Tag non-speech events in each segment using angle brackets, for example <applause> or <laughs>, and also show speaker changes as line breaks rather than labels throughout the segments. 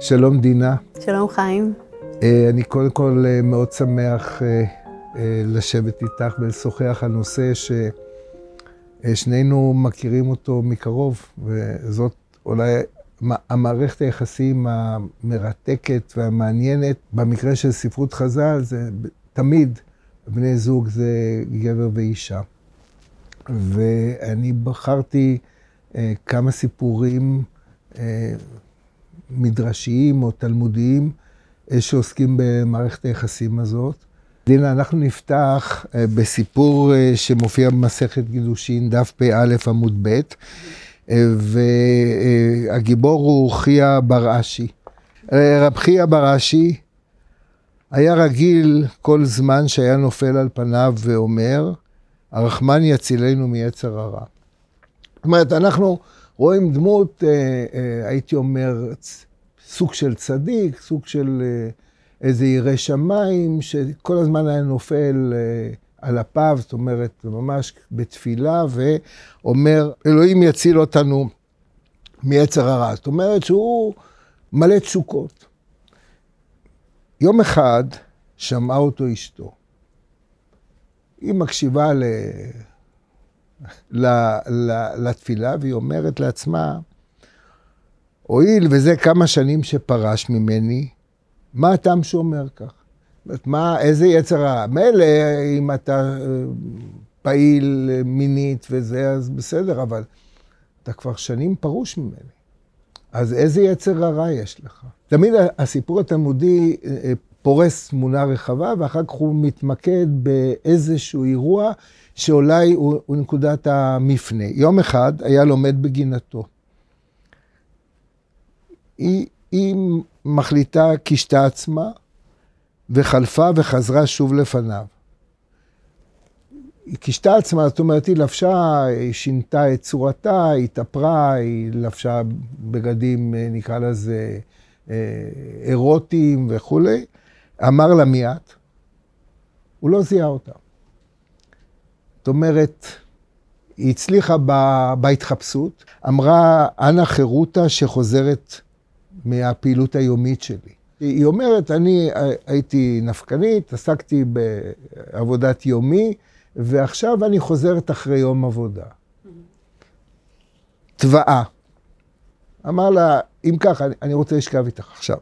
שלום דינה.
שלום חיים.
אני קודם כל מאוד שמח לשבת איתך ולשוחח על נושא ששנינו מכירים אותו מקרוב, וזאת אולי המערכת היחסים המרתקת והמעניינת. במקרה של ספרות חז"ל זה תמיד בני זוג זה גבר ואישה. ואני בחרתי כמה סיפורים מדרשיים או תלמודיים שעוסקים במערכת היחסים הזאת. דינה, אנחנו נפתח בסיפור שמופיע במסכת קידושין, דף פא עמוד ב', והגיבור הוא חייא בר אשי. רב חייא בר אשי היה רגיל כל זמן שהיה נופל על פניו ואומר, הרחמן יצילנו מיצר הרע. זאת אומרת, אנחנו רואים דמות, הייתי אומר, סוג של צדיק, סוג של איזה ירא שמיים, שכל הזמן היה נופל על אפיו, זאת אומרת, ממש בתפילה, ואומר, אלוהים יציל אותנו מיצר הרע. זאת אומרת שהוא מלא תשוקות. יום אחד שמעה אותו אשתו. היא מקשיבה ל... לתפילה, והיא אומרת לעצמה, הואיל וזה כמה שנים שפרש ממני, מה הטעם שאומר כך? מה, איזה יצר הרע? מילא אם אתה פעיל מינית וזה, אז בסדר, אבל אתה כבר שנים פרוש ממני. אז איזה יצר הרע יש לך? תמיד הסיפור התלמודי פורס תמונה רחבה, ואחר כך הוא מתמקד באיזשהו אירוע שאולי הוא, הוא נקודת המפנה. יום אחד היה לומד בגינתו. היא, היא מחליטה, קישתה עצמה, וחלפה וחזרה שוב לפניו. היא קישתה עצמה, זאת אומרת, היא לבשה, היא שינתה את צורתה, היא התאפרה, היא לבשה בגדים, נקרא לזה, אירוטיים וכולי. אמר לה מי את? הוא לא זיהה אותה. זאת אומרת, היא הצליחה בהתחפשות, אמרה, אנא חירותה שחוזרת מהפעילות היומית שלי. היא אומרת, אני הייתי נפקנית, עסקתי בעבודת יומי, ועכשיו אני חוזרת אחרי יום עבודה. תוואה. אמר לה, אם ככה, אני רוצה לשכב איתך עכשיו.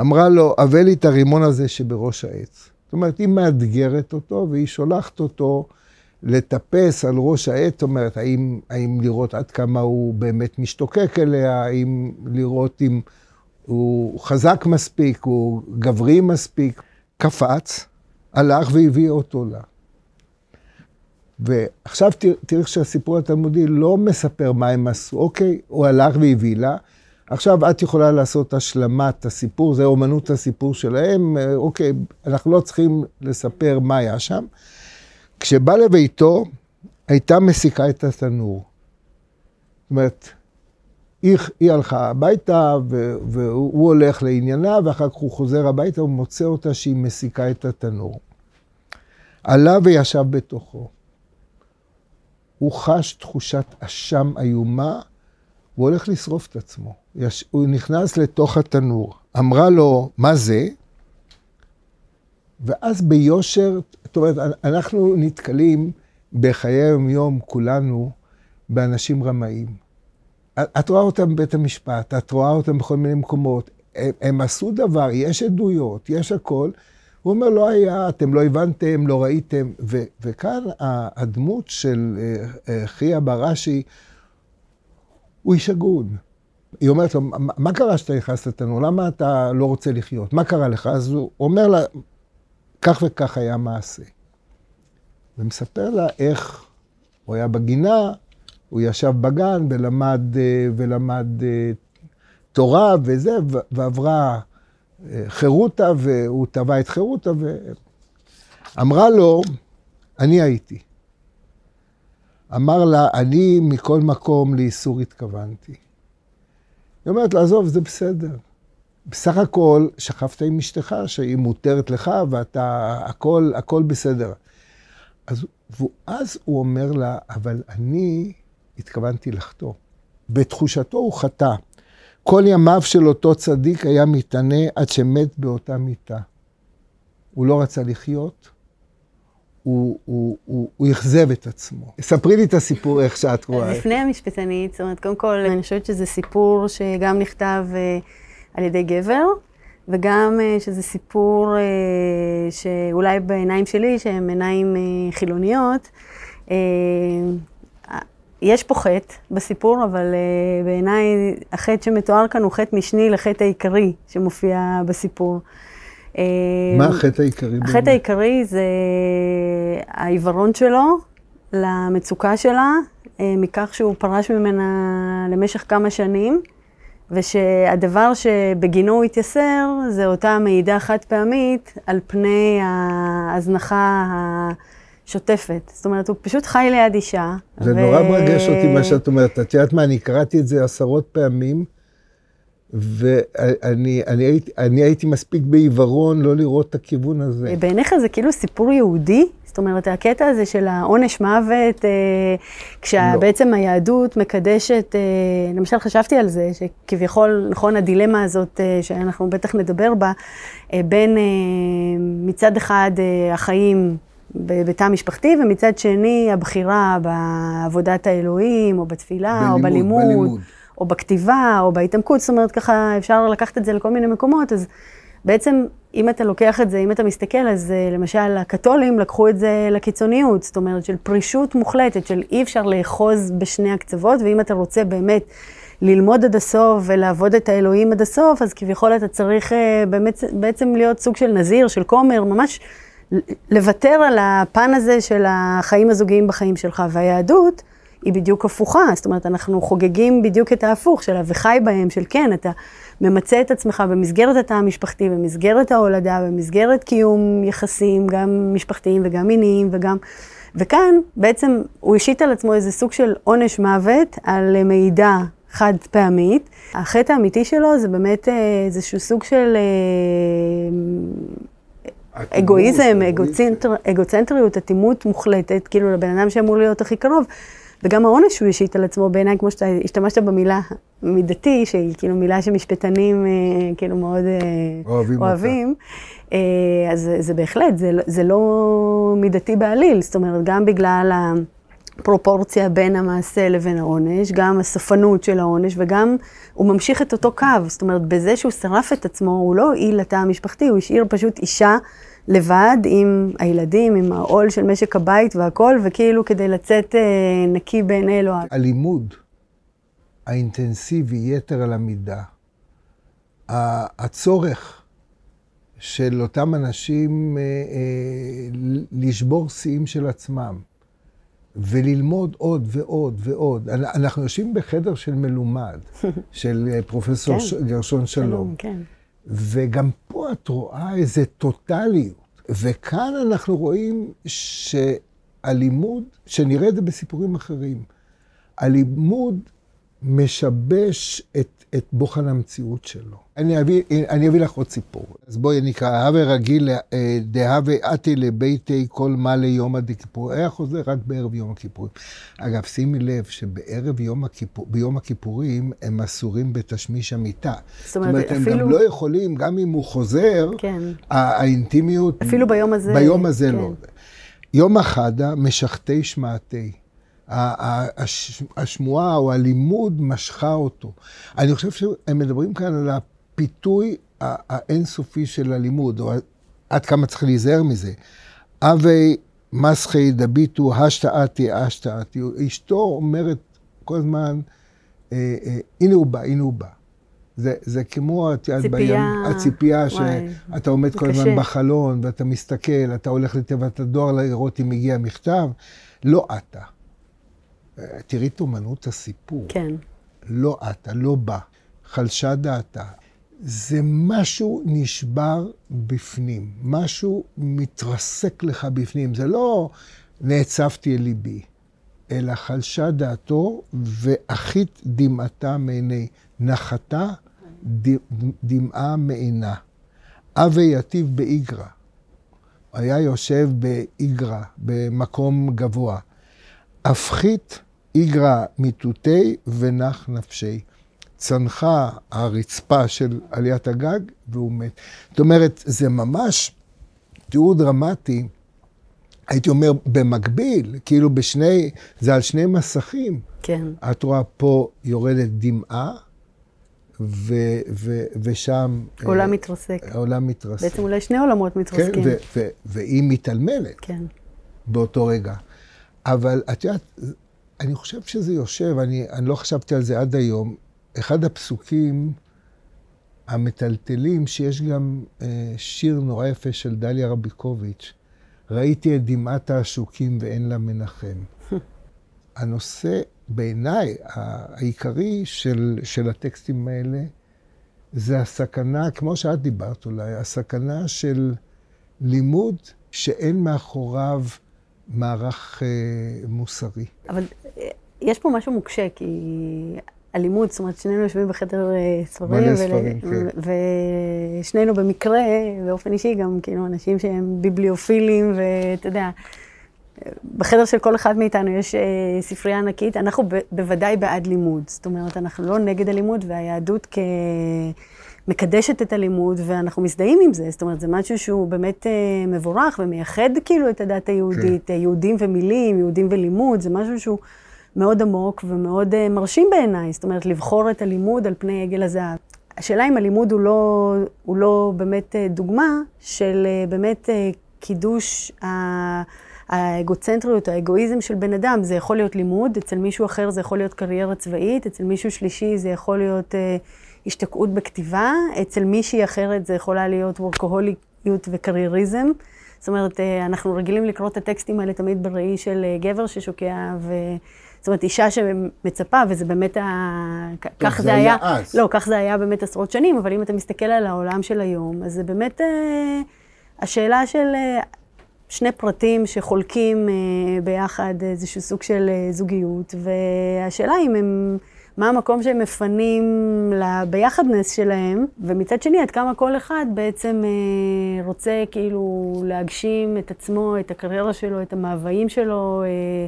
אמרה לו, הבא לי את הרימון הזה שבראש העץ. זאת אומרת, היא מאתגרת אותו, והיא שולחת אותו לטפס על ראש העץ, זאת אומרת, האם, האם לראות עד כמה הוא באמת משתוקק אליה, האם לראות אם הוא חזק מספיק, הוא גברי מספיק. קפץ, הלך והביא אותו לה. ועכשיו תראי שהסיפור התלמודי לא מספר מה הם עשו, אוקיי, הוא הלך והביא לה. עכשיו את יכולה לעשות השלמת הסיפור, זה אומנות הסיפור שלהם, אוקיי, אנחנו לא צריכים לספר מה היה שם. כשבא לביתו, הייתה מסיקה את התנור. זאת אומרת, היא, היא הלכה הביתה, והוא הולך לעניינה, ואחר כך הוא חוזר הביתה, הוא מוצא אותה שהיא מסיקה את התנור. עלה וישב בתוכו. הוא חש תחושת אשם איומה, הוא הולך לשרוף את עצמו. יש, הוא נכנס לתוך התנור. אמרה לו, מה זה? ואז ביושר, זאת אומרת, אנחנו נתקלים בחיי היום-יום, כולנו, באנשים רמאים. את רואה אותם בבית המשפט, את רואה אותם בכל מיני מקומות. הם, הם עשו דבר, יש עדויות, יש הכל. הוא אומר, לא היה, אתם לא הבנתם, לא ראיתם. ו, וכאן הדמות של חייא בראשי, הוא איש הגון. היא אומרת לו, מה קרה שאתה נכנס לתנור? למה אתה לא רוצה לחיות? מה קרה לך? אז הוא אומר לה, כך וכך היה מעשה. ומספר לה איך הוא היה בגינה, הוא ישב בגן ולמד, ולמד תורה וזה, ועברה חירותה, והוא טבע את חירותה, ואמרה לו, אני הייתי. אמר לה, אני מכל מקום לאיסור התכוונתי. היא אומרת לה, עזוב, זה בסדר. בסך הכל שכבת עם אשתך, שהיא מותרת לך, ואתה, הכל, הכל בסדר. אז, ואז הוא אומר לה, אבל אני התכוונתי לחטוא. בתחושתו הוא חטא. כל ימיו של אותו צדיק היה מתענה עד שמת באותה מיטה. הוא לא רצה לחיות, הוא, אכזב את עצמו. ספרי לי את הסיפור איך שאת רואה.
לפני המשפטנית, זאת אומרת, קודם כל, אני חושבת שזה סיפור שגם נכתב אה, על ידי גבר, וגם אה, שזה סיפור אה, שאולי בעיניים שלי, שהן עיניים אה, חילוניות, יש פה חטא בסיפור, אבל בעיניי החטא שמתואר כאן הוא חטא משני לחטא העיקרי שמופיע בסיפור.
מה החטא העיקרי?
החטא העיקרי זה העיוורון שלו למצוקה שלה, מכך שהוא פרש ממנה למשך כמה שנים, ושהדבר שבגינו הוא התייסר זה אותה מעידה חד פעמית על פני ההזנחה ה... שוטפת. זאת אומרת, הוא פשוט חי ליד אישה.
זה ו... נורא מרגש אותי מה שאת אומרת. את יודעת מה, אני קראתי את זה עשרות פעמים, ואני אני הייתי, אני הייתי מספיק בעיוורון לא לראות את הכיוון הזה.
בעיניך זה כאילו סיפור יהודי? זאת אומרת, הקטע הזה של העונש מוות, אה, כשבעצם לא. היהדות מקדשת, אה, למשל חשבתי על זה, שכביכול, נכון, הדילמה הזאת, אה, שאנחנו בטח נדבר בה, אה, בין אה, מצד אחד אה, החיים בתא המשפחתי, ומצד שני הבחירה בעבודת האלוהים, או בתפילה, בלימוד, או בלימוד, בלימוד, או בכתיבה, או בהתעמקות, זאת אומרת, ככה אפשר לקחת את זה לכל מיני מקומות, אז בעצם, אם אתה לוקח את זה, אם אתה מסתכל, אז אה, למשל, הקתולים לקחו את זה לקיצוניות, זאת אומרת, של פרישות מוחלטת, של אי אפשר לאחוז בשני הקצוות, ואם אתה רוצה באמת... ללמוד עד הסוף ולעבוד את האלוהים עד הסוף, אז כביכול אתה צריך אה, באמת, בעצם להיות סוג של נזיר, של כומר, ממש לוותר על הפן הזה של החיים הזוגיים בחיים שלך. והיהדות היא בדיוק הפוכה, זאת אומרת, אנחנו חוגגים בדיוק את ההפוך של וחי בהם, של כן, אתה ממצה את עצמך במסגרת התא המשפחתי, במסגרת ההולדה, במסגרת קיום יחסים, גם משפחתיים וגם מיניים וגם... וכאן בעצם הוא השית על עצמו איזה סוג של עונש מוות על מידע חד פעמית. החטא האמיתי שלו זה באמת אה, איזשהו סוג של אה, אגואיזם, אגוצנטריות, אטימות מוחלטת, כאילו לבן אדם שאמור להיות הכי קרוב. וגם העונש שהוא השית על עצמו, בעיניי, כמו שאתה השתמשת במילה מידתי, שהיא כאילו מילה שמשפטנים אה, כאילו מאוד אה, אוהבים. אוהבים. אה, אז זה בהחלט, זה, לא, זה לא מידתי בעליל, זאת אומרת, גם בגלל הפרופורציה בין המעשה לבין העונש, גם הסופנות של העונש, וגם הוא ממשיך את אותו קו, זאת אומרת, בזה שהוא שרף את עצמו, הוא לא הועיל לתא המשפחתי, הוא השאיר פשוט אישה לבד עם הילדים, עם העול של משק הבית והכל, וכאילו כדי לצאת אה, נקי בעיני אלוהים.
הלימוד האינטנסיבי, יתר על המידה, הצורך של אותם אנשים אה, אה, לשבור שיאים של עצמם. וללמוד עוד ועוד ועוד. אנחנו יושבים בחדר של מלומד, <laughs> של אה, פרופסור כן. גרשון שלום. כן. וגם פה את רואה איזה טוטליות. וכאן אנחנו רואים שהלימוד, שנראה את זה בסיפורים אחרים, הלימוד משבש את את בוחן המציאות שלו. אני אביא, אני אביא לך עוד סיפור. אז בואי נקרא, הווה רגיל אה, דהווה אתי לביתי כל מה ליום הדכיפור. היה חוזר רק בערב יום הכיפורים. אגב, שימי לב שבערב יום, הכיפור, ביום הכיפורים הם אסורים בתשמיש המיטה. זאת אומרת, זאת אומרת אפילו... הם גם לא יכולים, גם אם הוא חוזר, כן. האינטימיות...
אפילו ביום הזה.
ביום הזה לא. כן. לא. יום החדה משכתי שמעתי. השמועה או הלימוד משכה אותו. אני חושב שהם מדברים כאן על הפיתוי האינסופי של הלימוד, או עד כמה צריך להיזהר מזה. אבי מסחי דביטו השתאתי השתאתי. אשתו אומרת כל הזמן, אה, אה, הנה הוא בא, הנה הוא בא. זה, זה כמו, את יודעת, ציפייה, הציפייה שאתה עומד כל הזמן בחלון ואתה מסתכל, אתה הולך לתיבת הדואר לראות אם הגיע מכתב. לא אתה. תראי את אומנות הסיפור.
כן.
לא אתה, לא בא. חלשה דעתה. זה משהו נשבר בפנים, משהו מתרסק לך בפנים. זה לא נעצבתי אל ליבי, אלא חלשה דעתו ואחית דמעתה מעיני. נחתה דמעה מעינה. אבי יתיב באיגרא. היה יושב באיגרא, במקום גבוה. הפחית איגרא מיתותי ונח נפשי. צנחה הרצפה של עליית הגג והוא מת. זאת אומרת, זה ממש תיאור דרמטי, הייתי אומר, במקביל, כאילו בשני, זה על שני מסכים.
כן.
את רואה פה יורדת דמעה, ו, ו, ושם...
עולם אה, מתרסק.
עולם מתרסק.
בעצם אולי שני עולמות מתרסקים.
כן, ו, ו, והיא מתעלמלת.
כן.
באותו רגע. אבל את יודעת, אני חושב שזה יושב, אני, אני לא חשבתי על זה עד היום. אחד הפסוקים המטלטלים, שיש גם אה, שיר נורא יפה של דליה רביקוביץ', ראיתי את דמעת העשוקים ואין לה מנחם. <laughs> הנושא, בעיניי, העיקרי של, של הטקסטים האלה, זה הסכנה, כמו שאת דיברת אולי, הסכנה של לימוד שאין מאחוריו מערך אה, מוסרי.
אבל יש פה משהו מוקשה, כי הלימוד, זאת אומרת, שנינו יושבים בחדר אה, ספרים.
מלא ספרים, כן.
ושנינו במקרה, באופן אישי, גם כאילו אנשים שהם ביבליופילים, ואתה יודע, בחדר של כל אחד מאיתנו יש אה, ספרייה ענקית. אנחנו ב- בוודאי בעד לימוד. זאת אומרת, אנחנו לא נגד הלימוד, והיהדות כ... מקדשת את הלימוד, ואנחנו מזדהים עם זה. זאת אומרת, זה משהו שהוא באמת אה, מבורך ומייחד כאילו את הדת היהודית, כן. יהודים ומילים, יהודים ולימוד, זה משהו שהוא מאוד עמוק ומאוד אה, מרשים בעיניי. זאת אומרת, לבחור את הלימוד על פני עגל הזהב. השאלה אם הלימוד הוא לא, הוא לא באמת אה, דוגמה של אה, באמת אה, קידוש ה... האגוצנטריות, האגואיזם של בן אדם, זה יכול להיות לימוד, אצל מישהו אחר זה יכול להיות קריירה צבאית, אצל מישהו שלישי זה יכול להיות אה, השתקעות בכתיבה, אצל מישהי אחרת זה יכולה להיות וורקוהוליות וקרייריזם. זאת אומרת, אה, אנחנו רגילים לקרוא את הטקסטים האלה תמיד בראי של אה, גבר ששוקע, ו... זאת אומרת, אישה שמצפה, וזה באמת, ה... כך זה היה, אז. לא, כך זה היה באמת עשרות שנים, אבל אם אתה מסתכל על העולם של היום, אז זה באמת אה, השאלה של אה, שני פרטים שחולקים אה, ביחד איזשהו סוג של אה, זוגיות, והשאלה אם הם... מה המקום שהם מפנים לביחדנס שלהם, ומצד שני, עד כמה כל אחד בעצם אה, רוצה כאילו להגשים את עצמו, את הקריירה שלו, את המאוויים שלו, אה,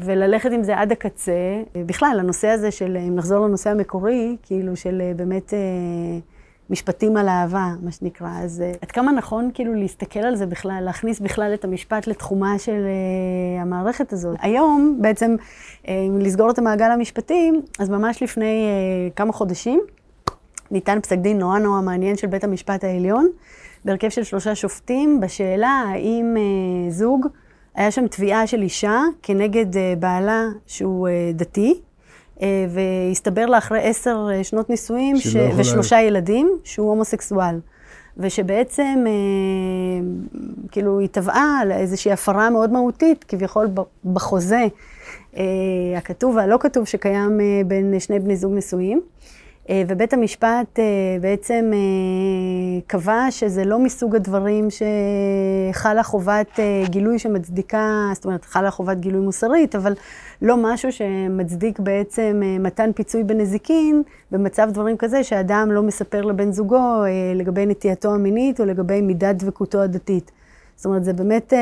וללכת עם זה עד הקצה. בכלל, הנושא הזה של, אם נחזור לנושא המקורי, כאילו של באמת... משפטים על אהבה, מה שנקרא. אז עד כמה נכון כאילו להסתכל על זה בכלל, להכניס בכלל את המשפט לתחומה של המערכת הזאת. היום, בעצם, אם לסגור את המעגל המשפטי, אז ממש לפני כמה חודשים, ניתן פסק דין נורא נורא מעניין של בית המשפט העליון, בהרכב של שלושה שופטים, בשאלה האם זוג, היה שם תביעה של אישה כנגד uh, בעלה שהוא uh, דתי, אה, והסתבר לה אחרי עשר אה, שנות נישואים ש... ושלושה ילדים שהוא הומוסקסואל. ושבעצם, אה, כאילו, היא טבעה על איזושהי הפרה מאוד מהותית, כביכול בחוזה הכתוב והלא כתוב שקיים בין שני בני זוג נשואים. אה, ובית המשפט אה, בעצם אה, קבע שזה לא מסוג הדברים שחלה חובת גילוי שמצדיקה, זאת אומרת, חלה חובת גילוי מוסרית, אבל לא משהו שמצדיק בעצם מתן פיצוי בנזיקין במצב דברים כזה שאדם לא מספר לבן זוגו לגבי נטייתו המינית או לגבי מידת דבקותו הדתית. זאת אומרת, זה באמת,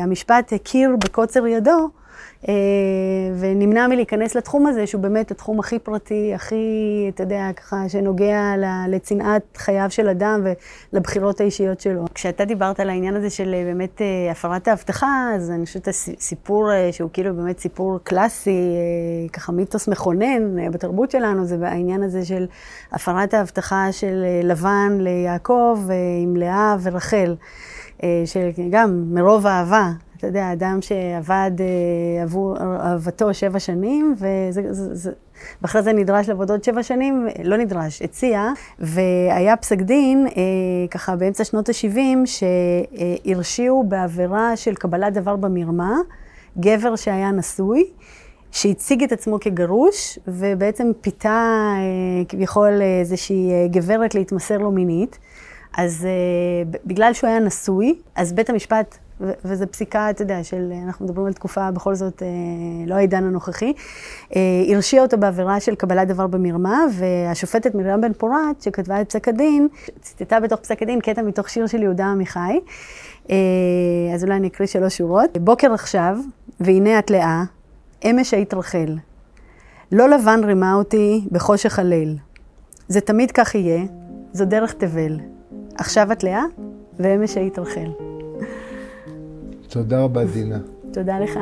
המשפט הכיר בקוצר ידו. אה, ונמנע מלהיכנס לתחום הזה, שהוא באמת התחום הכי פרטי, הכי, אתה יודע, ככה, שנוגע לצנעת חייו של אדם ולבחירות האישיות שלו. כשאתה דיברת על העניין הזה של אה, באמת אה, הפרת ההבטחה, אז אני חושבת סיפור שהוא כאילו באמת סיפור קלאסי, ככה מיתוס מכונן בתרבות שלנו, זה העניין הזה של הפרת ההבטחה של לבן ליעקב עם לאה ורחל. שגם מרוב אהבה, אתה יודע, אדם שעבד אה, עבור אהבתו שבע שנים, ואחרי זה נדרש לעבוד עוד שבע שנים, לא נדרש, הציע, והיה פסק דין, אה, ככה באמצע שנות ה-70, שהרשיעו בעבירה של קבלת דבר במרמה, גבר שהיה נשוי. שהציג את עצמו כגרוש, ובעצם פיתה אה, כביכול איזושהי גברת להתמסר לו מינית. אז בגלל שהוא היה נשוי, אז בית המשפט וזו פסיקה, אתה יודע, של, אנחנו מדברים על תקופה, בכל זאת, אה, לא העידן הנוכחי, אה, הרשיע אותו בעבירה של קבלת דבר במרמה, והשופטת מרים בן פורת, שכתבה את פסק הדין, ציטטה בתוך פסק הדין קטע מתוך שיר של יהודה עמיחי, אה, אז אולי אני אקריא שלוש שורות. בוקר עכשיו, והנה את לאה, אמש היית רחל. לא לבן רימה אותי בחושך הליל. זה תמיד כך יהיה, זו דרך תבל. עכשיו את לאה, ואמש היית רחל.
תודה רבה, דינה.
תודה לך.